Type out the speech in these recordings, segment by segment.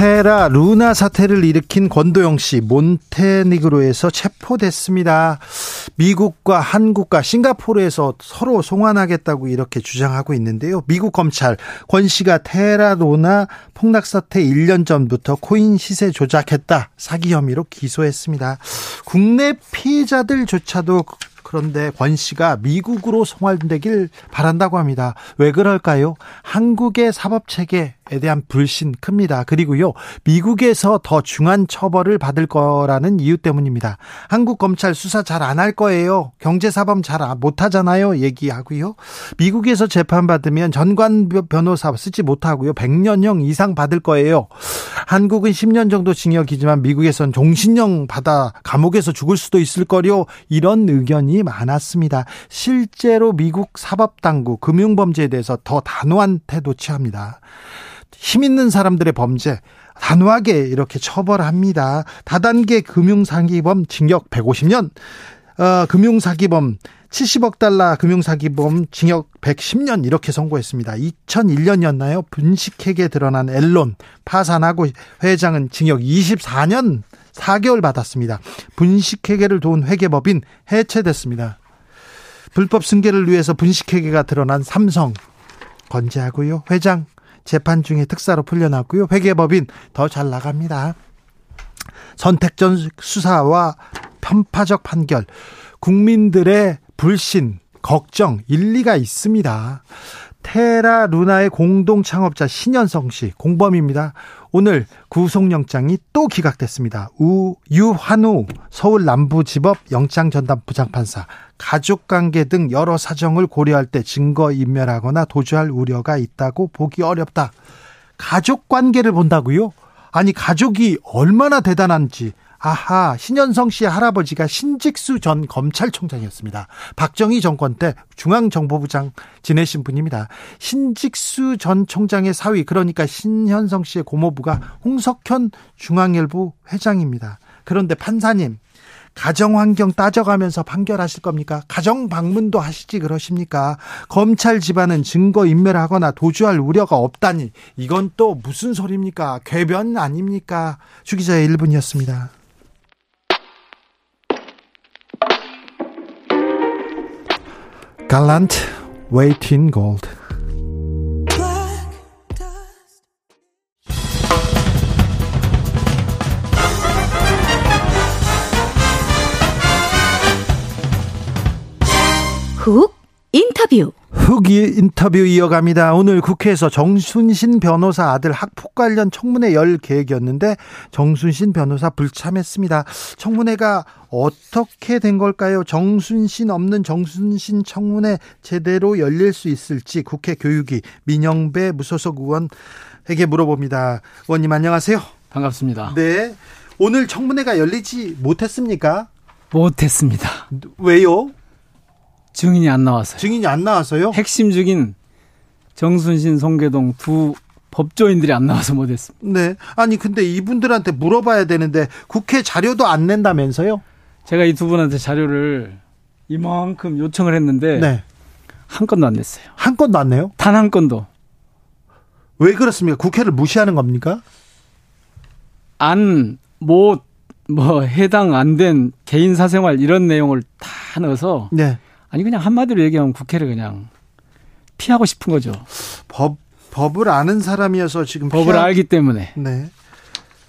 테라 루나 사태를 일으킨 권도영 씨 몬테니그로에서 체포됐습니다. 미국과 한국과 싱가포르에서 서로 송환하겠다고 이렇게 주장하고 있는데요. 미국 검찰 권 씨가 테라 루나 폭락 사태 1년 전부터 코인 시세 조작했다 사기 혐의로 기소했습니다. 국내 피해자들조차도 그런데 권 씨가 미국으로 송환되길 바란다고 합니다. 왜 그럴까요? 한국의 사법 체계 에 대한 불신 큽니다. 그리고요, 미국에서 더 중한 처벌을 받을 거라는 이유 때문입니다. 한국 검찰 수사 잘 안 할 거예요. 경제사범 잘 못 하잖아요. 얘기하고요. 미국에서 재판받으면 전관 변호사 쓰지 못하고요. 100년형 이상 받을 거예요. 한국은 10년 정도 징역이지만 미국에선 종신형 받아 감옥에서 죽을 수도 있을 거요. 이런 의견이 많았습니다. 실제로 미국 사법당국 금융범죄에 대해서 더 단호한 태도 취합니다. 힘 있는 사람들의 범죄 단호하게 이렇게 처벌합니다. 다단계 금융사기범 징역 150년, 어, 금융사기범 70억 달러 금융사기범 징역 110년 이렇게 선고했습니다. 2001년이었나요? 분식회계 드러난 앨론 파산하고 회장은 징역 24년 4개월 받았습니다. 분식회계를 도운 회계법인 해체됐습니다. 불법 승계를 위해서 분식회계가 드러난 삼성 건재하고요. 회장 재판 중에 특사로 풀려났고요. 회계법인 더 잘 나갑니다. 선택전 수사와 편파적 판결, 국민들의 불신, 걱정, 일리가 있습니다. 테라 루나의 공동 창업자 신현성 씨 공범입니다. 오늘 구속영장이 또 기각됐습니다. 우 유한우 서울 남부지법 영장 전담 부장판사 가족 관계 등 여러 사정을 고려할 때 증거 인멸하거나 도주할 우려가 있다고 보기 어렵다. 가족 관계를 본다고요? 아니 가족이 얼마나 대단한지 아하, 신현성 씨의 할아버지가 신직수 전 검찰총장이었습니다. 박정희 정권 때 중앙정보부장 지내신 분입니다. 신직수 전 총장의 사위, 그러니까 신현성 씨의 고모부가 홍석현 중앙일보 회장입니다. 그런데 판사님, 가정 환경 따져가면서 판결하실 겁니까? 가정 방문도 하시지 그러십니까? 검찰 집안은 증거 인멸하거나 도주할 우려가 없다니 이건 또 무슨 소리입니까? 궤변 아닙니까? 주기자의 1분이었습니다. 갈란트 웨이틴 골드 훅 인터뷰 흑이 인터뷰 이어갑니다. 오늘 국회에서 정순신 변호사 아들 학폭 관련 청문회 열 계획이었는데 정순신 변호사 불참했습니다. 청문회가 어떻게 된 걸까요? 정순신 없는 정순신 청문회 제대로 열릴 수 있을지 국회 교육위 민영배 무소속 의원에게 물어봅니다. 의원님 안녕하세요. 반갑습니다. 네. 오늘 청문회가 열리지 못했습니까? 못했습니다. 왜요? 증인이 안 나왔어요. 증인이 안 나와서요? 핵심 증인 정순신, 송계동 두 법조인들이 안 나와서 못했습니다. 네. 아니 근데 이분들한테 물어봐야 되는데 국회 자료도 안 낸다면서요? 제가 이 두 분한테 자료를 이만큼 요청을 했는데 네. 한 건도 안 냈어요. 한 건도 안 내요? 단 한 건도. 왜 그렇습니까? 국회를 무시하는 겁니까? 안, 못, 뭐 해당 안 된 개인 사생활 이런 내용을 다 넣어서 네. 아니 그냥 한마디로 얘기하면 국회를 그냥 피하고 싶은 거죠. 법 법을 아는 사람이어서 지금 법을 피하... 알기 때문에. 네.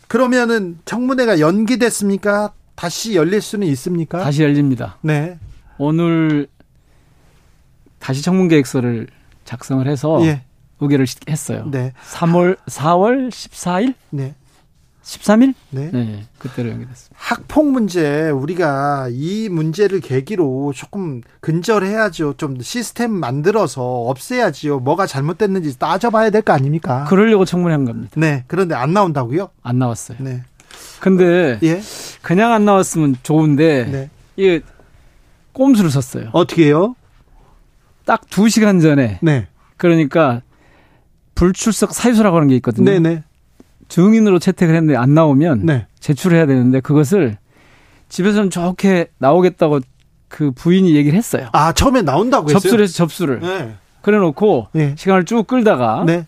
그러면은 청문회가 연기됐습니까? 다시 열릴 수는 있습니까? 다시 열립니다. 네. 오늘 다시 청문 계획서를 작성을 해서 예. 의결을 했어요. 네. 3월 4월 14일? 네. 13일? 네. 네. 그때로 연기됐습니다. 학폭 문제 우리가 이 문제를 계기로 조금 근절해야죠. 좀 시스템 만들어서 없애야지요. 뭐가 잘못됐는지 따져봐야 될 거 아닙니까? 그러려고 청문회한 겁니다. 네. 그런데 안 나온다고요? 안 나왔어요. 네. 근데 예? 그냥 안 나왔으면 좋은데 네. 이게 꼼수를 썼어요. 어떻게 해요? 딱 2시간 전에. 네. 그러니까 불출석 사유서라고 하는 게 있거든요. 네네. 네. 증인으로 채택을 했는데 안 나오면 네. 제출해야 되는데 그것을 집에서는 좋게 나오겠다고 그 부인이 얘기를 했어요. 아 처음에 나온다고 했어요? 접수를 해서 접수를. 네. 그래놓고 네. 시간을 쭉 끌다가 네.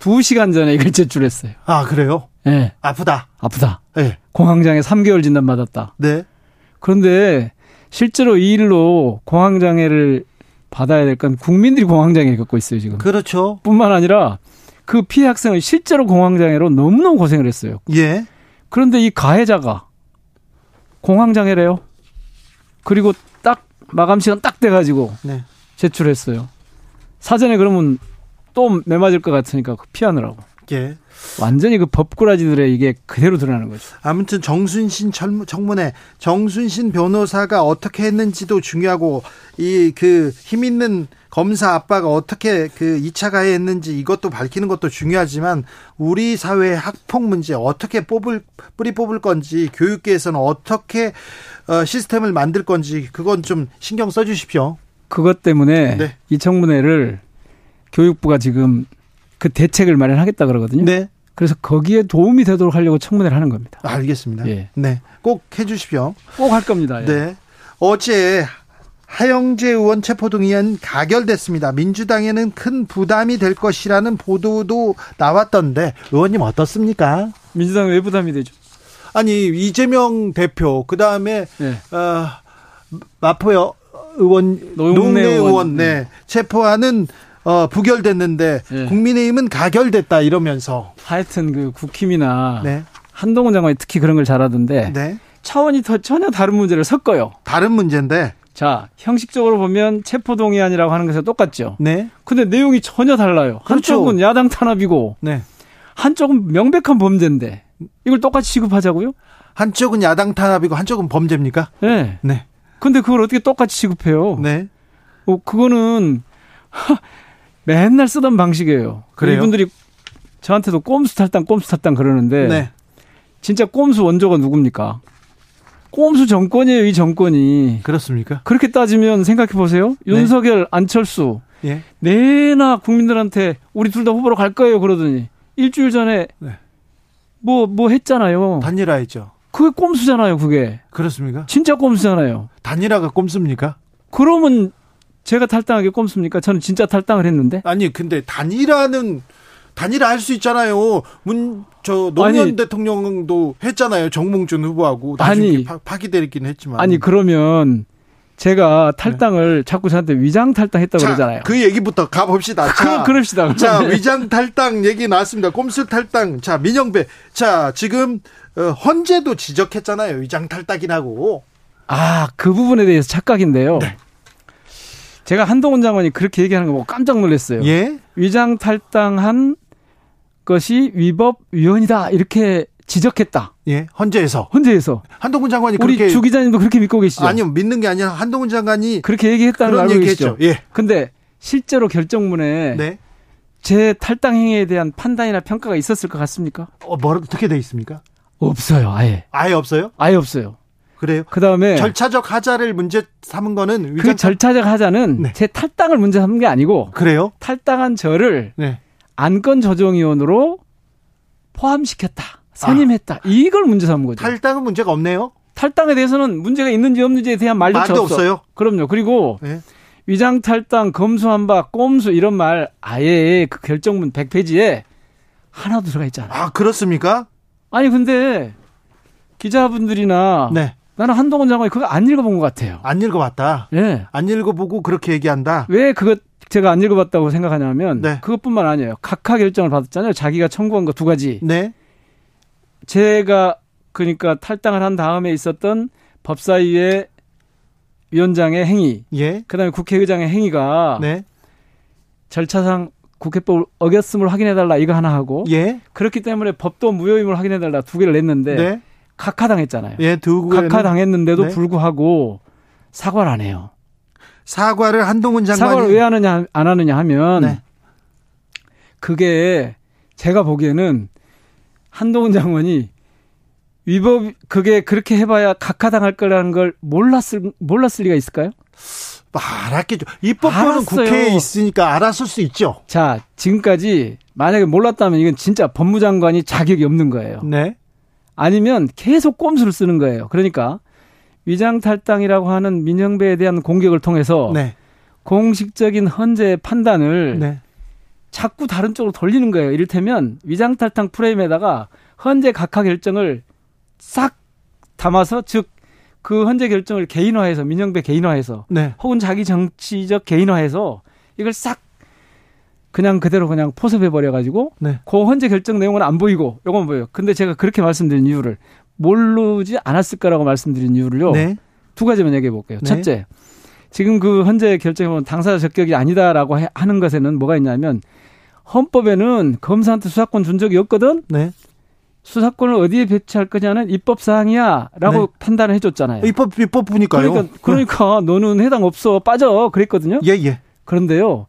2시간 전에 이걸 제출했어요. 아 그래요? 네. 아프다. 아프다. 네. 공황장애 3개월 진단 받았다. 네. 그런데 실제로 이 일로 공황장애를 받아야 될 건 국민들이 공황장애를 겪고 있어요 지금. 그렇죠. 뿐만 아니라 그 피해 학생은 실제로 공황장애로 너무너무 고생을 했어요. 예. 그런데 이 가해자가 공황장애래요. 그리고 딱 마감 시간 딱 돼가지고 네. 제출했어요. 사전에 그러면 또 매맞을 것 같으니까 피하느라고. 예. 완전히 그 법꾸라지들의 이게 그대로 드러나는 거죠. 아무튼 정순신 청문회 정순신 변호사가 어떻게 했는지도 중요하고 이 그 힘 있는 검사 아빠가 어떻게 그 2차 가해했는지 이것도 밝히는 것도 중요하지만 우리 사회의 학폭 문제 어떻게 뽑을 뿌리 뽑을 건지 교육계에서는 어떻게 어, 시스템을 만들 건지 그건 좀 신경 써 주십시오. 그것 때문에 네. 이 청문회를 교육부가 지금 그 대책을 마련하겠다 그러거든요. 네. 그래서 거기에 도움이 되도록 하려고 청문회를 하는 겁니다. 알겠습니다. 예. 네. 꼭 해주십시오. 꼭 할 겁니다. 예. 네. 어제 하영재 의원 체포동의안 가결됐습니다. 민주당에는 큰 부담이 될 것이라는 보도도 나왔던데 의원님 어떻습니까? 민주당 왜 부담이 되죠? 아니 이재명 대표 그 다음에 네. 어, 마포 의원 노웅래 의원 네. 네. 체포하는 어, 부결됐는데 네. 국민의힘은 가결됐다 이러면서 하여튼 그 국힘이나 네. 한동훈 장관이 특히 그런 걸 잘하던데 네. 차원이 더 전혀 다른 문제를 섞어요. 다른 문제인데 자, 형식적으로 보면 체포동의안이라고 하는 것은 똑같죠. 네. 근데 내용이 전혀 달라요. 그렇죠. 한쪽은 야당 탄압이고, 네. 한쪽은 명백한 범죄인데, 이걸 똑같이 취급하자고요? 한쪽은 야당 탄압이고, 한쪽은 범죄입니까? 네. 네. 근데 그걸 어떻게 똑같이 취급해요? 네. 어, 그거는, 하, 맨날 쓰던 방식이에요. 그래요? 이분들이 저한테도 꼼수 탈당, 꼼수 탈당 그러는데, 네. 진짜 꼼수 원조가 누굽니까? 꼼수 정권이에요, 이 정권이. 그렇습니까? 그렇게 따지면 생각해 보세요. 네. 윤석열, 안철수. 예. 내나 국민들한테 우리 둘 다 후보로 갈 거예요, 그러더니 일주일 전에 네. 뭐, 뭐 했잖아요. 단일화 했죠. 그게 꼼수잖아요, 그게. 그렇습니까? 진짜 꼼수잖아요. 단일화가 꼼수입니까? 그러면 제가 탈당하기 꼼수입니까? 저는 진짜 탈당을 했는데. 아니, 근데 단일화는 단일화 할 수 있잖아요. 문, 저, 노무현 아니, 대통령도 했잖아요. 정몽준 후보하고. 아니, 파, 기되긴 했지만. 아니, 그러면 제가 탈당을 네. 자꾸 저한테 위장 탈당했다고 자, 그러잖아요. 그 얘기부터 가봅시다. 자, 그, 그럽시다. 자, 위장 탈당 얘기 나왔습니다. 꼼수 탈당. 자, 민영배. 자, 지금, 어, 헌재도 지적했잖아요. 위장 탈당이라고. 아, 그 부분에 대해서 착각인데요. 네. 제가 한동훈 장관이 그렇게 얘기하는 거 보고 깜짝 놀랐어요. 예? 위장 탈당한 것이 위법 위헌이다 이렇게 지적했다. 예, 헌재에서. 헌재에서. 한동훈 장관이 우리 그렇게 주 기자님도 그렇게 믿고 계시죠? 아니요, 믿는 게 아니라 한동훈 장관이 그렇게 얘기했다는 걸 알고 계시죠? 예. 근데 실제로 결정문에 네. 제 탈당 행위에 대한 판단이나 평가가 있었을 것 같습니까? 어, 뭐 어떻게 돼 있습니까? 없어요, 아예. 아예 없어요? 아예 없어요. 그래요? 그 다음에 절차적 하자를 문제 삼은 거는 그 절차적 하자는 네. 제 탈당을 문제 삼은 게 아니고 그래요? 탈당한 저를 네. 안건 조정위원으로 포함시켰다. 선임했다. 아. 이걸 문제 삼은 거죠. 탈당은 문제가 없네요. 탈당에 대해서는 문제가 있는지 없는지에 대한 말조차 말도 없어. 요 그럼요. 그리고 네. 위장 탈당, 검수 한바, 꼼수 이런 말 아예 그 결정문 100페이지에 하나도 들어가 있잖아요. 아, 그렇습니까? 아니 근데 기자분들이나 네. 나는 한동훈 장관이 그거 안 읽어본 것 같아요. 안 읽어봤다. 예. 네. 안 읽어보고 그렇게 얘기한다. 왜 그것 제가 안 읽어봤다고 생각하냐면 네. 그것뿐만 아니에요. 각하 결정을 받았잖아요. 자기가 청구한 거 두 가지. 네. 제가 그러니까 탈당을 한 다음에 있었던 법사위의 위원장의 행위, 예. 그다음에 국회의장의 행위가 네. 절차상 국회법 어겼음을 확인해달라 이거 하나 하고 예. 그렇기 때문에 법도 무효임을 확인해달라 두 개를 냈는데 네. 각하당했잖아요. 예, 두 각하당했는데도 네. 불구하고 사과를 안 해요. 사과를 한동훈 장관이 사과를 왜 하느냐 안 하느냐 하면 네. 그게 제가 보기에는 한동훈 장관이 위법 그게 그렇게 해봐야 각하당할 거라는 걸 몰랐을 몰랐을 리가 있을까요? 알았겠죠. 입법부는 국회에 있으니까 알았을 수 있죠. 자, 지금까지 만약에 몰랐다면 이건 진짜 법무장관이 자격이 없는 거예요. 네. 아니면 계속 꼼수를 쓰는 거예요. 그러니까 위장 탈당이라고 하는 민영배에 대한 공격을 통해서 네. 공식적인 헌재 판단을 네. 자꾸 다른 쪽으로 돌리는 거예요. 이를테면 위장 탈당 프레임에다가 헌재 각하 결정을 싹 담아서 즉 그 헌재 결정을 개인화해서 민영배 개인화해서 네. 혹은 자기 정치적 개인화해서 이걸 싹 그냥 그대로 그냥 포섭해 버려 가지고 네. 그 헌재 결정 내용은 안 보이고 요건 보여요. 근데 제가 그렇게 말씀드린 이유를 모르지 않았을 거라고 말씀드린 이유를요. 네. 두 가지만 얘기해 볼게요. 네. 첫째. 지금 그 헌재 결정에 보면 당사자 적격이 아니다라고 하는 것에는 뭐가 있냐면 헌법에는 검사한테 수사권 준 적이 없거든. 네. 수사권을 어디에 배치할 거냐는 입법 사항이야라고 네. 판단을 해줬잖아요. 입법 입법부니까요. 그러니까 그러니까 너는 해당 없어 빠져 그랬거든요. 예 예. 그런데요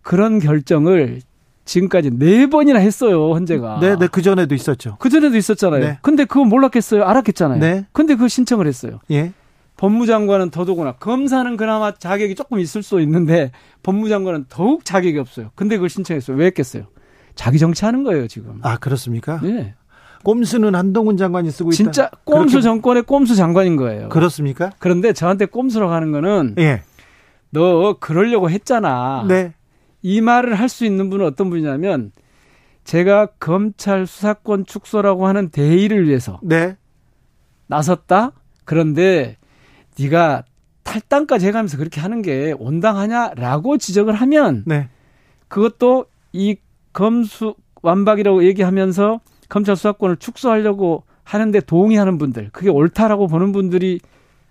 그런 결정을 지금까지 네 번이나 했어요 헌재가. 네, 네, 그 전에도 있었죠. 그 전에도 있었잖아요. 네. 근데 그거 몰랐겠어요? 알았겠잖아요. 네. 근데 그 신청을 했어요. 예. 법무장관은 더더구나 검사는 그나마 자격이 조금 있을 수 있는데 법무장관은 더욱 자격이 없어요. 근데 그걸 신청했어요. 왜 했겠어요? 자기 정치하는 거예요 지금. 아 그렇습니까? 네. 꼼수는 한동훈 장관이 쓰고 있다. 진짜 꼼수 그렇게... 정권의 꼼수 장관인 거예요. 그렇습니까? 그런데 저한테 꼼수라고 하는 거는 예. 너 그러려고 했잖아. 네. 이 말을 할 수 있는 분은 어떤 분이냐면 제가 검찰 수사권 축소라고 하는 대의를 위해서 네. 나섰다. 그런데 네가 탈당까지 해가면서 그렇게 하는 게 온당하냐라고 지적을 하면 네. 그것도 이 검수 완박이라고 얘기하면서 검찰 수사권을 축소하려고 하는데 동의하는 분들 그게 옳다라고 보는 분들이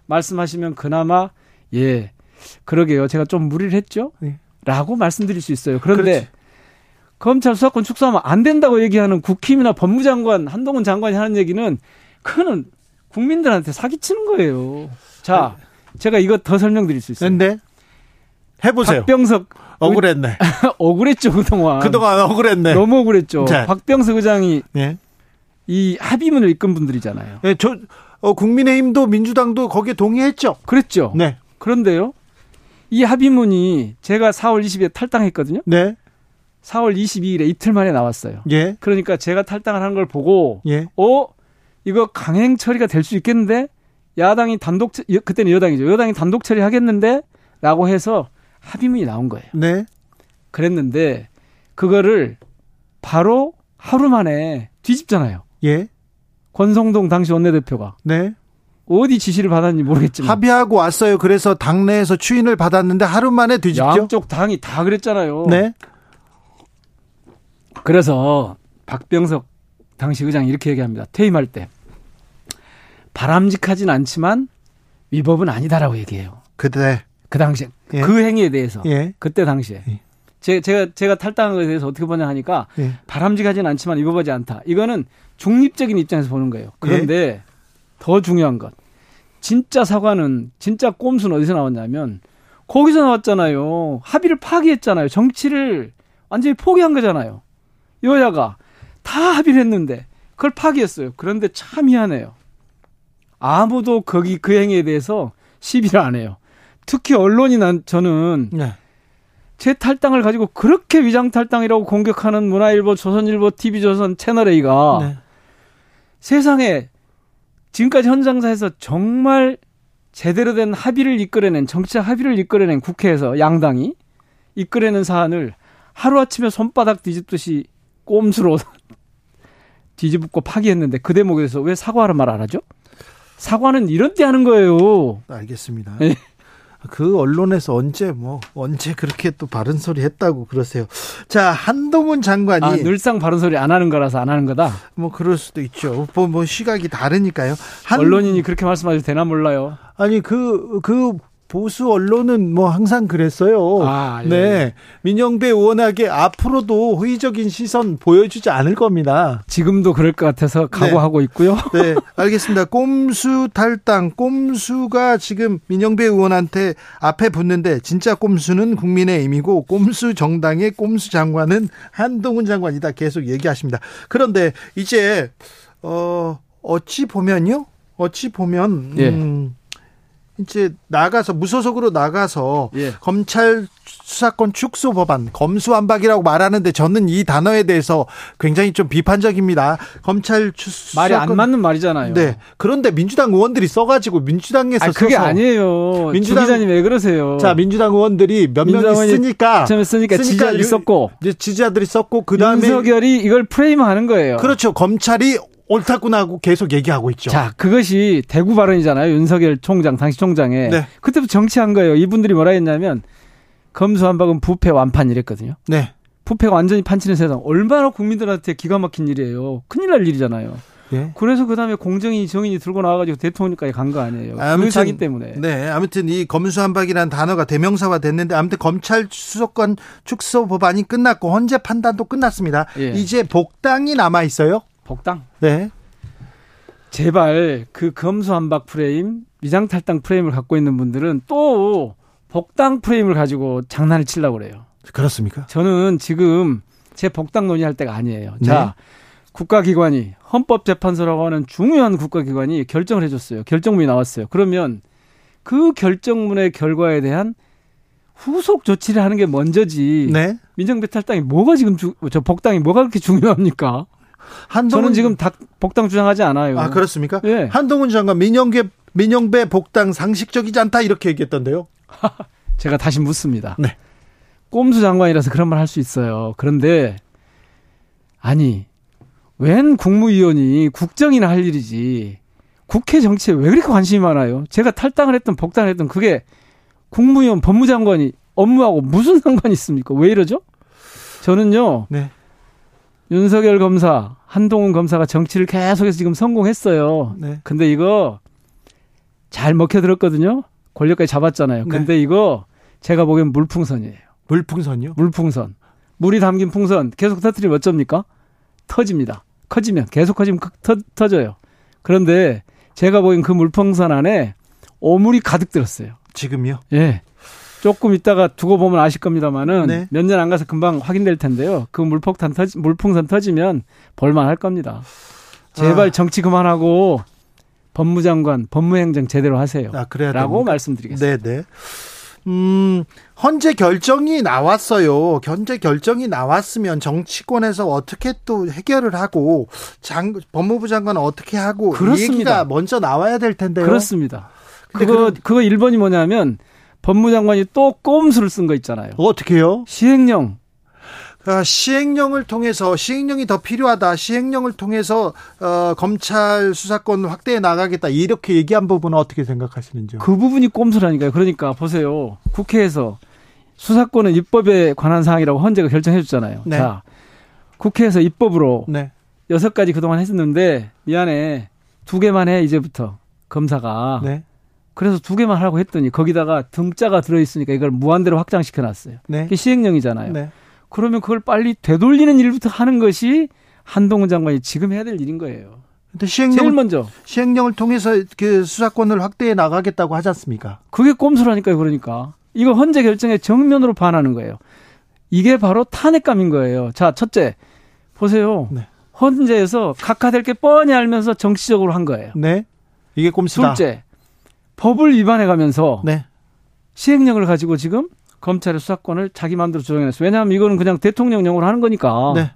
말씀하시면 그나마 예 그러게요 제가 좀 무리를 했죠 네. 라고 말씀드릴 수 있어요 그런데 그렇지. 검찰 수사권 축소하면 안 된다고 얘기하는 국힘이나 법무장관 한동훈 장관이 하는 얘기는 그거는 국민들한테 사기치는 거예요 자, 제가 이거 더 설명드릴 수 있어요. 근데 해보세요. 박병석 억울했네. 억울했죠 그동안. 그동안 억울했네. 너무 억울했죠. 자. 박병석 의장이 네. 이 합의문을 이끈 분들이잖아요. 네, 저 어, 국민의힘도 민주당도 거기에 동의했죠. 그랬죠. 네. 그런데요, 이 합의문이 제가 4월 20일에 탈당했거든요. 네. 4월 22일에 이틀 만에 나왔어요. 예. 그러니까 제가 탈당을 한 걸 보고, 예. 어 이거 강행 처리가 될 수 있겠는데 야당이 단독 그때는 여당이죠. 여당이 단독 처리하겠는데라고 해서 합의문이 나온 거예요. 네. 그랬는데 그거를 바로 하루 만에 뒤집잖아요. 예. 권성동 당시 원내대표가. 네. 어디 지시를 받았는지 모르겠지만 합의하고 왔어요. 그래서 당내에서 추인을 받았는데 하루 만에 뒤집죠. 양쪽 당이 다 그랬잖아요. 네. 그래서 박병석 당시 의장이 이렇게 얘기합니다. 퇴임할 때 바람직하진 않지만 위법은 아니다라고 얘기해요. 그때 그 당시에 예. 그 행위에 대해서 예. 그때 당시에 예. 제, 제가 제가 탈당한 것에 대해서 어떻게 보냐 하니까 예. 바람직하진 않지만 위법하지 않다. 이거는 중립적인 입장에서 보는 거예요. 그런데 예. 더 중요한 것 진짜 사과는 진짜 꼼수는 어디서 나왔냐면 거기서 나왔잖아요. 합의를 파기했잖아요. 정치를 완전히 포기한 거잖아요. 여야가 다 합의를 했는데 그걸 파기했어요. 그런데 참 희한해요. 아무도 거기 그 행위에 대해서 시비를 안 해요. 특히 언론이 난 저는 네. 제 탈당을 가지고 그렇게 위장 탈당이라고 공격하는 문화일보, 조선일보, TV조선, 채널A가 네. 세상에 지금까지 현장사에서 정말 제대로 된 합의를 이끌어낸 정치적 합의를 이끌어낸 국회에서 양당이 이끌어낸 사안을 하루아침에 손바닥 뒤집듯이 꼼수로 뒤집고 파기했는데 그 대목에서 왜 사과하는 말 안 하죠? 사과는 이런 때 하는 거예요. 알겠습니다. 네. 그 언론에서 언제 뭐 언제 그렇게 또 바른 소리 했다고 그러세요. 자 한동훈 장관이 아, 늘상 바른 소리 안 하는 거라서 안 하는 거다. 뭐 그럴 수도 있죠. 뭐, 뭐 시각이 다르니까요. 한, 언론인이 그렇게 말씀하셔도 되나 몰라요. 아니 그그 그 보수 언론은 뭐 항상 그랬어요. 아, 예. 네. 민영배 의원에게 앞으로도 호의적인 시선 보여주지 않을 겁니다. 지금도 그럴 것 같아서 각오하고 네. 있고요. 네. 알겠습니다. 꼼수 탈당, 꼼수가 지금 민영배 의원한테 앞에 붙는데 진짜 꼼수는 국민의힘이고 꼼수 정당의 꼼수 장관은 한동훈 장관이다 계속 얘기하십니다. 그런데 이제 어 어찌 보면요. 어찌 보면 예. 음, 이제 나가서 무소속으로 나가서 예. 검찰 수사권 축소 법안 검수완박이라고 말하는데 저는 이 단어에 대해서 굉장히 좀 비판적입니다. 검찰 수사권 말이 안 맞는 말이잖아요. 네. 그런데 민주당 의원들이 써가지고 민주당에서 아니, 그게 아니에요. 민주당 기자님 왜 그러세요? 자 민주당 의원들이 몇 명이 쓰니까 처음에 쓰니까, 쓰니까 지지자들이 썼고 지지자들이 썼고 그 다음에 윤석열이 이걸 프레임하는 거예요. 그렇죠. 검찰이 옳다구나 하고 계속 얘기하고 있죠. 자, 그것이 대구 발언이잖아요. 윤석열 총장, 당시 총장에. 네. 그때부터 정치한 거예요. 이분들이 뭐라 했냐면 검수한박은 부패 완판 이랬거든요. 네. 부패가 완전히 판치는 세상. 얼마나 국민들한테 기가 막힌 일이에요. 큰일 날 일이잖아요. 예. 그래서 그 다음에 공정이 정인이 들고 나와가지고 대통령까지 간 거 아니에요. 아무튼, 그 자기 때문에. 네. 아무튼 이 검수한박이라는 단어가 대명사화 됐는데 아무튼 검찰 수사권 축소 법안이 끝났고 헌재 판단도 끝났습니다. 예. 이제 복당이 남아 있어요. 복당? 네. 제발 그 검수 한박 프레임, 위장 탈당 프레임을 갖고 있는 분들은 또 복당 프레임을 가지고 장난을 치려고 그래요. 그렇습니까? 저는 지금 제 복당 논의할 때가 아니에요. 네. 자, 국가기관이 헌법재판소라고 하는 중요한 국가기관이 결정을 해줬어요. 결정문이 나왔어요. 그러면 그 결정문의 결과에 대한 후속 조치를 하는 게 먼저지. 네. 민정배 탈당이 뭐가 지금 주, 저 복당이 뭐가 그렇게 중요합니까? 한동훈 저는 지금 다 복당 주장하지 않아요. 아 그렇습니까? 예. 한동훈 장관 민영배 민영배 복당 상식적이지 않다 이렇게 얘기했던데요. 제가 다시 묻습니다. 네. 꼼수 장관이라서 그런 말 할 수 있어요. 그런데 아니 웬 국무위원이 국정이나 할 일이지 국회 정치에 왜 그렇게 관심이 많아요? 제가 탈당을 했던 복당을 했던 그게 국무위원 법무장관이 업무하고 무슨 상관이 있습니까? 왜 이러죠? 저는요. 네. 윤석열 검사, 한동훈 검사가 정치를 계속해서 지금 성공했어요. 네. 근데 이거 잘 먹혀들었거든요. 권력까지 잡았잖아요. 네. 근데 네. 이거 제가 보기엔 물풍선이에요. 물풍선이요? 물풍선. 물이 담긴 풍선 계속 터트리면 어쩝니까? 터집니다. 커지면 계속 커지면 터, 터져요. 그런데 제가 보기엔 그 물풍선 안에 오물이 가득 들었어요. 지금요? 예. 조금 있다가 두고 보면 아실 겁니다만은 네. 몇년 안 가서 금방 확인될 텐데요. 그 물폭탄 터지, 물풍선 터지면 볼만 할 겁니다. 제발 아. 정치 그만하고 법무장관, 법무행정 제대로 하세요. 아, 그래야 라고 됩니까? 말씀드리겠습니다. 네 네. 음, 헌재 결정이 나왔어요. 현재 결정이 나왔으면 정치권에서 어떻게 또 해결을 하고 장, 법무부 장관은 어떻게 하고 그렇습니다. 얘기가 먼저 나와야 될 텐데요. 그렇습니다. 그거 그런... 그거 1번이 뭐냐면 법무장관이 또 꼼수를 쓴 거 있잖아요. 어떻게 요? 시행령. 아, 시행령을 통해서 시행령이 더 필요하다. 시행령을 통해서 어, 검찰 수사권 확대해 나가겠다. 이렇게 얘기한 부분은 어떻게 생각하시는지요? 그 부분이 꼼수라니까요. 그러니까 보세요. 국회에서 수사권은 입법에 관한 사항이라고 헌재가 결정해 줬잖아요. 네. 자, 국회에서 입법으로 네. 여섯 가지 그동안 했었는데 미안해. 두 개만 해 이제부터 검사가. 네. 그래서 두 개만 하라고 했더니 거기다가 등자가 들어있으니까 이걸 무한대로 확장시켜 놨어요. 네. 그게 시행령이잖아요. 네. 그러면 그걸 빨리 되돌리는 일부터 하는 것이 한동훈 장관이 지금 해야 될 일인 거예요. 근데 시행령 제일 먼저 시행령을 통해서 그 수사권을 확대해 나가겠다고 하지 않습니까? 그게 꼼수라니까요. 그러니까 이거 헌재 결정에 정면으로 반하는 거예요. 이게 바로 탄핵감인 거예요. 자, 첫째 보세요. 네. 헌재에서 각하될 게 뻔히 알면서 정치적으로 한 거예요. 네. 이게 꼼수다. 둘째, 법을 위반해 가면서 네. 시행령을 가지고 지금 검찰의 수사권을 자기 마음대로 조정했어요. 왜냐하면 이거는 그냥 대통령령으로 하는 거니까. 네.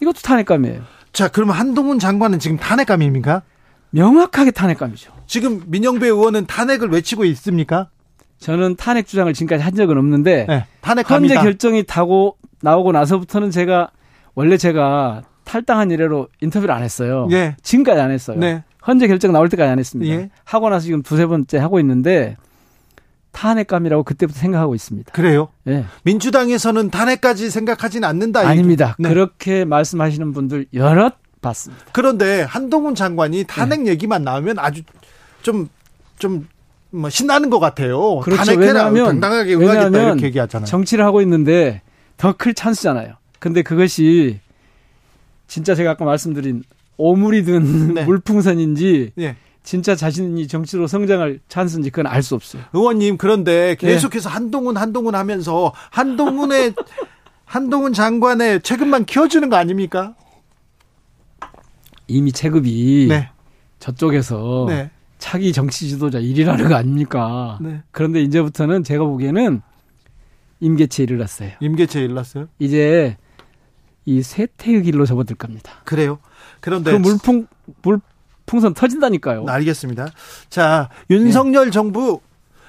이것도 탄핵감이에요. 자, 그러면 한동훈 장관은 지금 탄핵감입니까? 명확하게 탄핵감이죠. 지금 민영배 의원은 탄핵을 외치고 있습니까? 저는 탄핵 주장을 지금까지 한 적은 없는데 네, 탄핵감이다. 현재 결정이 타고 나오고 나서부터는 제가 원래 제가 탈당한 이래로 인터뷰를 안 했어요. 예. 지금까지 안 했어요. 네. 현재 결정 나올 때까지 안 했습니다. 예. 하고 나서 지금 두세 번째 하고 있는데 탄핵감이라고 그때부터 생각하고 있습니다. 그래요? 예. 민주당에서는 탄핵까지 생각하지는 않는다. 아닙니다. 네. 그렇게 말씀하시는 분들 여럿 봤습니다. 그런데 한동훈 장관이 탄핵 네. 얘기만 나오면 아주 좀, 좀, 뭐 신나는 것 같아요. 그렇죠. 왜냐하면 당당하게 응하겠다 이렇게 얘기하잖아요. 정치를 하고 있는데 더 클 찬스잖아요. 근데 그것이 진짜 제가 아까 말씀드린 오물이 든 네. 물풍선인지 네. 진짜 자신이 정치로 성장할 찬스인지 그건 알 수 없어요. 의원님 그런데 계속해서 네. 한동훈 한동훈 하면서 한동훈의 한동훈 장관의 체급만 키워주는 거 아닙니까? 이미 체급이 네. 저쪽에서 네. 차기 정치 지도자 1위라는 거 아닙니까? 네. 그런데 이제부터는 제가 보기에는 임계치에 이르렀어요. 임계치에 이르렀어요? 이제 이 쇠퇴의 길로 접어들 겁니다. 그래요? 그런데 그 물풍 물 풍선 터진다니까요. 알겠습니다. 자, 윤석열 네. 정부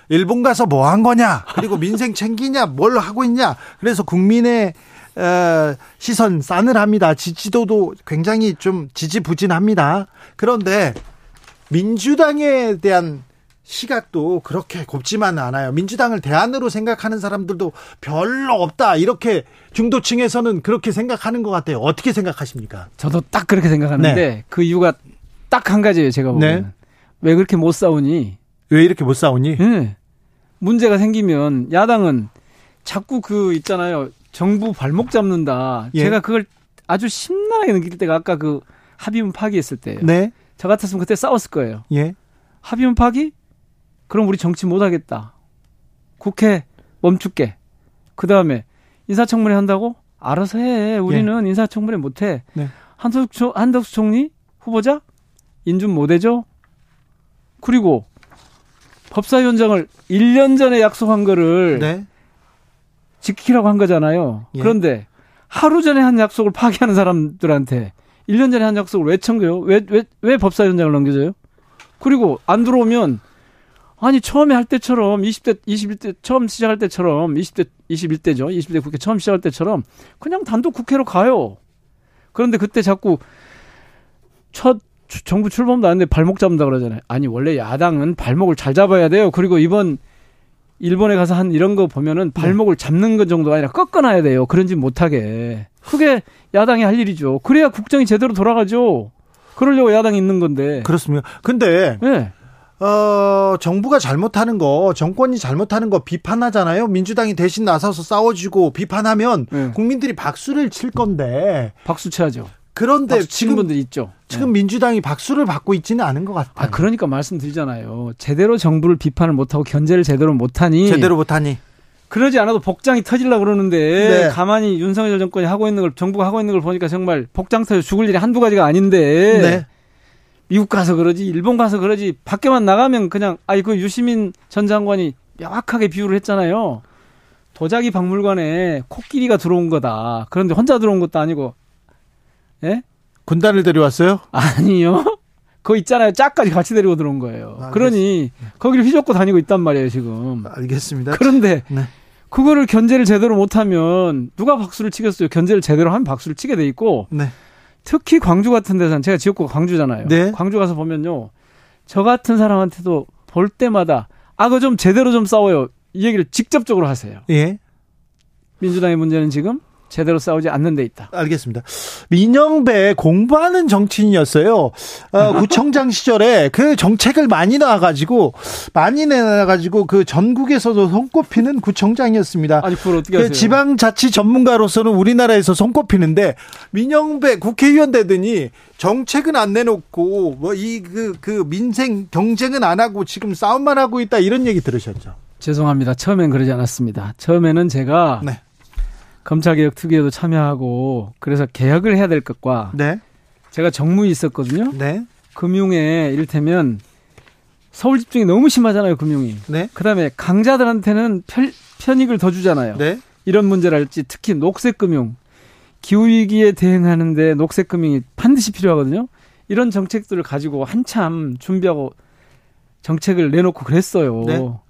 일본 가서 뭐 한 거냐? 그리고 민생 챙기냐? 뭘 하고 있냐? 그래서 국민의 어, 시선 싸늘합니다. 지지도도 굉장히 좀 지지부진합니다. 그런데 민주당에 대한 시각도 그렇게 곱지만은 않아요. 민주당을 대안으로 생각하는 사람들도 별로 없다. 이렇게 중도층에서는 그렇게 생각하는 것 같아요. 어떻게 생각하십니까? 저도 딱 그렇게 생각하는데 네. 그 이유가 딱 한 가지예요. 제가 보기에는. 네. 왜 그렇게 못 싸우니? 왜 이렇게 못 싸우니? 네. 문제가 생기면 야당은 자꾸 그 있잖아요. 정부 발목 잡는다. 예. 제가 그걸 아주 심란하게 느낄 때가 아까 그 합의문 파기했을 때예요. 네. 저 같았으면 그때 싸웠을 거예요. 예. 합의문 파기? 그럼 우리 정치 못 하겠다. 국회 멈출게. 그 다음에 인사청문회 한다고? 알아서 해. 우리는 예. 인사청문회 못 해. 네. 한덕수, 한덕수 총리 후보자? 인준 못 해줘? 그리고 법사위원장을 1년 전에 약속한 거를 네. 지키라고 한 거잖아요. 예. 그런데 하루 전에 한 약속을 파기하는 사람들한테 1년 전에 한 약속을 왜 청겨요? 왜, 왜, 왜 법사위원장을 넘겨줘요? 그리고 안 들어오면 아니 처음에 할 때처럼 20대 21대 처음 시작할 때처럼 20대 21대죠. 20대 국회 처음 시작할 때처럼 그냥 단독 국회로 가요. 그런데 그때 자꾸 첫 정부 출범도 안 했는데 발목 잡는다 그러잖아요. 아니 원래 야당은 발목을 잘 잡아야 돼요. 그리고 이번 일본에 가서 한 이런 거 보면은 발목을 네. 잡는 것 정도가 아니라 꺾어놔야 돼요. 그런지 못하게. 그게 야당이 할 일이죠. 그래야 국정이 제대로 돌아가죠. 그러려고 야당이 있는 건데. 그렇습니다. 근데 네. 어, 정부가 잘못하는 거, 정권이 잘못하는 거 비판하잖아요. 민주당이 대신 나서서 싸워주고 비판하면 네. 국민들이 박수를 칠 건데. 박수 쳐야죠. 그런데 지금 분들 있죠. 지금 네. 민주당이 박수를 받고 있지는 않은 것 같아요. 아, 그러니까 말씀드리잖아요. 제대로 정부를 비판을 못하고 견제를 제대로 못하니. 제대로 못하니. 그러지 않아도 복장이 터질라 그러는데 네. 가만히 윤석열 정권이 하고 있는 걸 정부가 하고 있는 걸 보니까 정말 복장 터져 죽을 일이 한두 가지가 아닌데. 네. 미국 가서 그러지 일본 가서 그러지 밖에만 나가면 그냥 아이 그 유시민 전 장관이 명확하게 비유를 했잖아요. 도자기 박물관에 코끼리가 들어온 거다. 그런데 혼자 들어온 것도 아니고 예? 군단을 데려왔어요? 아니요. 그거 있잖아요. 짝까지 같이 데리고 들어온 거예요. 아, 그러니 거기를 휘젓고 다니고 있단 말이에요, 지금. 알겠습니다. 그런데 네. 그거를 견제를 제대로 못하면 누가 박수를 치겠어요? 견제를 제대로 하면 박수를 치게 돼 있고 네. 특히 광주 같은 데서는 제가 지역구가 광주잖아요. 네. 광주 가서 보면요. 저 같은 사람한테도 볼 때마다 아, 그좀 제대로 좀 싸워요. 이 얘기를 직접적으로 하세요. 예. 민주당의 문제는 지금 제대로 싸우지 않는 데 있다. 알겠습니다. 민영배 공부하는 정치인이었어요. 어, 구청장 시절에 그 정책을 많이 나와가지고 많이 내놔가지고 그 전국에서도 손꼽히는 구청장이었습니다. 아니 그걸 어떻게 하세요? 그 지방자치 전문가로서는 우리나라에서 손꼽히는데 민영배 국회의원 되더니 정책은 안 내놓고 뭐 이 그그 그 민생 경쟁은 안 하고 지금 싸움만 하고 있다 이런 얘기 들으셨죠? 죄송합니다. 처음엔 그러지 않았습니다. 처음에는 제가 네. 검찰개혁 특위에도 참여하고 그래서 개혁을 해야 될 것과 네. 제가 정무에 있었거든요. 네. 금융에 이를테면 서울 집중이 너무 심하잖아요, 금융이. 네. 그다음에 강자들한테는 편, 편익을 더 주잖아요. 네. 이런 문제랄지 특히 녹색 금융 기후 위기에 대응하는데 녹색 금융이 반드시 필요하거든요. 이런 정책들을 가지고 한참 준비하고 정책을 내놓고 그랬어요.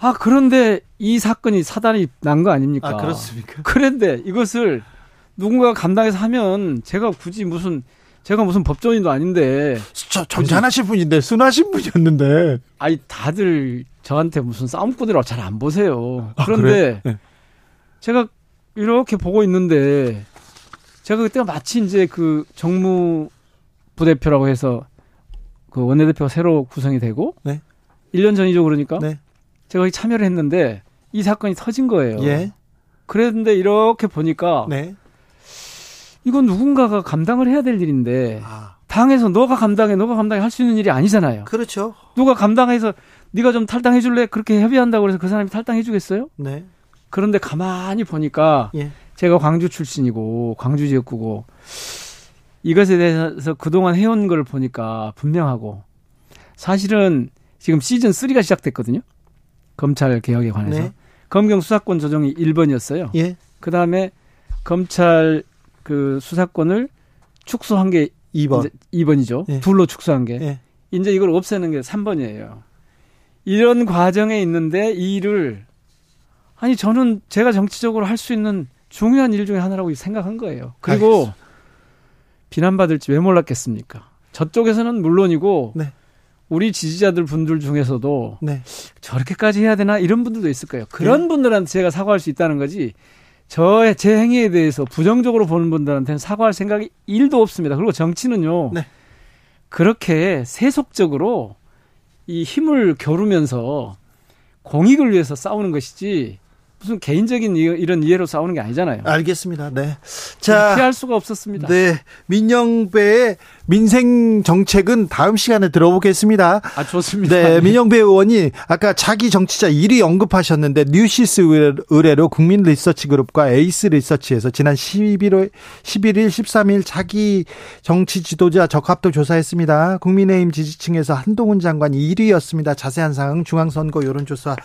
네. 아, 그런데 이 사건이 사단이 난 거 아닙니까? 아, 그렇습니까? 그런데 이것을 누군가가 감당해서 하면 제가 굳이 무슨 제가 무슨 법조인도 아닌데 저 점잖으신 분인데 순하신 분이었는데 아니 다들 저한테 무슨 싸움꾼이라고 잘 안 보세요. 아, 그런데 아, 네. 제가 이렇게 보고 있는데 제가 그때가 마치 이제 그 정무 부대표라고 해서 그 원내대표가 새로 구성이 되고 네. 1년 전이죠, 그러니까. 네. 제가 거기 참여를 했는데 이 사건이 터진 거예요. 예. 그랬는데 이렇게 보니까 네. 이건 누군가가 감당을 해야 될 일인데 아. 당에서 너가 감당해, 너가 감당해 할 수 있는 일이 아니잖아요. 그렇죠. 누가 감당해서 네가 좀 탈당해 줄래? 그렇게 협의한다고 해서 그 사람이 탈당해 주겠어요? 네. 그런데 가만히 보니까 예. 제가 광주 출신이고 광주 지역구고 이것에 대해서 그동안 해온 걸 보니까 분명하고 사실은 지금 시즌 3가 시작됐거든요. 검찰 개혁에 관해서. 네. 검경 수사권 조정이 1번이었어요. 예. 그 다음에 검찰 그 수사권을 축소한 게 2번. 2번이죠. 예. 둘로 축소한 게. 예. 이제 이걸 없애는 게 3번이에요. 이런 과정에 있는데 이 일을 아니 저는 제가 정치적으로 할 수 있는 중요한 일 중에 하나라고 생각한 거예요. 그리고 알겠습니다. 비난받을지 왜 몰랐겠습니까? 저쪽에서는 물론이고 네. 우리 지지자들 분들 중에서도 네. 저렇게까지 해야 되나 이런 분들도 있을 거예요. 그런 네. 분들한테 제가 사과할 수 있다는 거지. 저의 제 행위에 대해서 부정적으로 보는 분들한테는 사과할 생각이 1도 없습니다. 그리고 정치는요. 네. 그렇게 세속적으로 이 힘을 겨루면서 공익을 위해서 싸우는 것이지 무슨 개인적인 이런 이해로 싸우는 게 아니잖아요. 알겠습니다. 네. 자. 피할 수가 없었습니다. 네. 민형배의 민생 정책은 다음 시간에 들어보겠습니다. 아, 좋습니다. 네. 민형배 의원이 아까 자기 정치자 1위 언급하셨는데 뉴시스 의뢰로 국민 리서치 그룹과 에이스 리서치에서 지난 11월, 11일, 13일 자기 정치 지도자 적합도 조사했습니다. 국민의힘 지지층에서 한동훈 장관이 1위였습니다. 자세한 사항 중앙선거 여론조사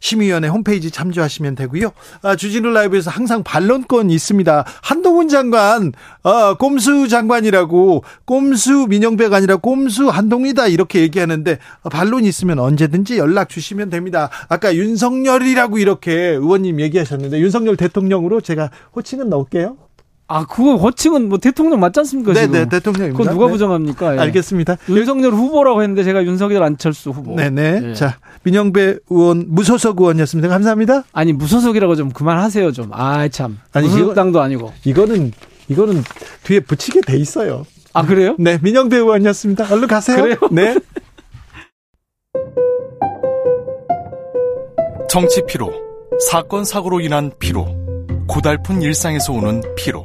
심의위원회 홈페이지 참조하시면 되고요. 아, 주진우 라이브에서 항상 반론권 있습니다. 한동훈 장관, 아, 꼼수 장관이라고 꼼수 민영배가 아니라 꼼수 한동이다 이렇게 얘기하는데 아, 반론이 있으면 언제든지 연락 주시면 됩니다. 아까 윤석열이라고 이렇게 의원님 얘기하셨는데 윤석열 대통령으로 제가 호칭은 넣을게요. 아, 그거 호칭은 뭐 대통령 맞지 않습니까? 네네, 네, 대통령입니다. 그거 누가 네. 부정합니까? 예. 알겠습니다. 윤석열 후보라고 했는데 제가 윤석열 안철수 후보. 네네. 예. 자, 민영배 의원, 무소속 의원이었습니다. 감사합니다. 아니, 무소속이라고 좀 그만하세요, 좀. 아, 참. 아니, 무소속당도 아니고. 이거는, 이거는 뒤에 붙이게 돼 있어요. 아, 그래요? 네, 민영배 의원이었습니다. 얼른 가세요. 그래요? 네. 정치 피로, 사건, 사고로 인한 피로, 고달픈 일상에서 오는 피로.